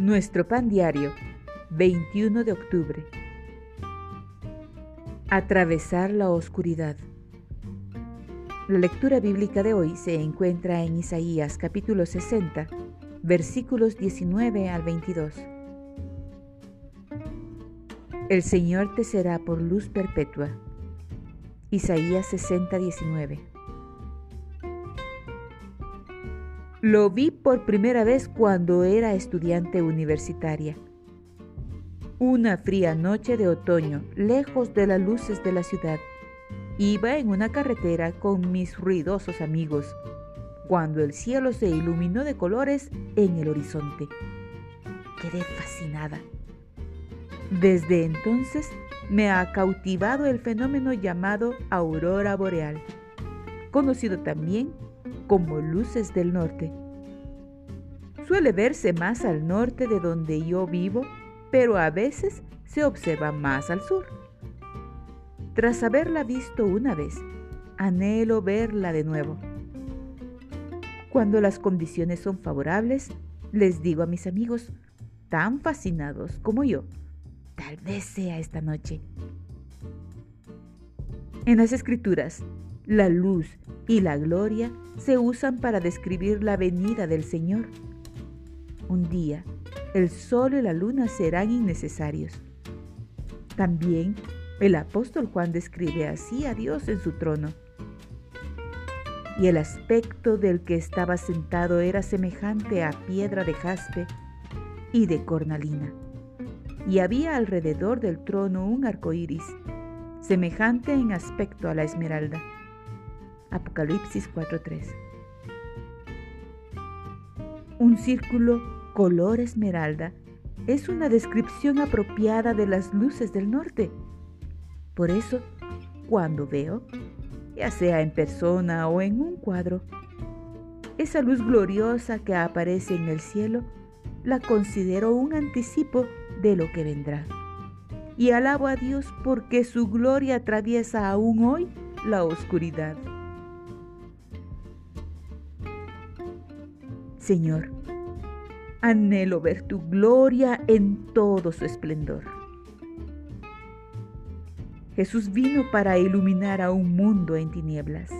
Nuestro pan diario, 21 de octubre. Atravesar la oscuridad. La lectura bíblica de hoy se encuentra en Isaías capítulo 60, versículos 19 al 22. El Señor te será por luz perpetua. Isaías 60, 19. Lo vi por primera vez cuando era estudiante universitaria. Una fría noche de otoño, lejos de las luces de la ciudad, iba en una carretera con mis ruidosos amigos, cuando el cielo se iluminó de colores en el horizonte. Quedé fascinada. Desde entonces me ha cautivado el fenómeno llamado aurora boreal, conocido también como luces del norte. Suele verse más al norte de donde yo vivo, pero a veces se observa más al sur. Tras haberla visto una vez, anhelo verla de nuevo. Cuando las condiciones son favorables, les digo a mis amigos, tan fascinados como yo, tal vez sea esta noche. En las escrituras, la luz y la gloria se usan para describir la venida del Señor. Un día, el sol y la luna serán innecesarios. También el apóstol Juan describe así a Dios en su trono. Y el aspecto del que estaba sentado era semejante a piedra de jaspe y de cornalina. Y había alrededor del trono un arco iris, semejante en aspecto a la esmeralda. Apocalipsis 4:3. Un círculo color esmeralda es una descripción apropiada de las luces del norte. Por eso, cuando veo, ya sea en persona o en un cuadro, esa luz gloriosa que aparece en el cielo, la considero un anticipo de lo que vendrá. Y alabo a Dios porque su gloria atraviesa aún hoy la oscuridad. Señor, anhelo ver tu gloria en todo su esplendor. Jesús vino para iluminar a un mundo en tinieblas.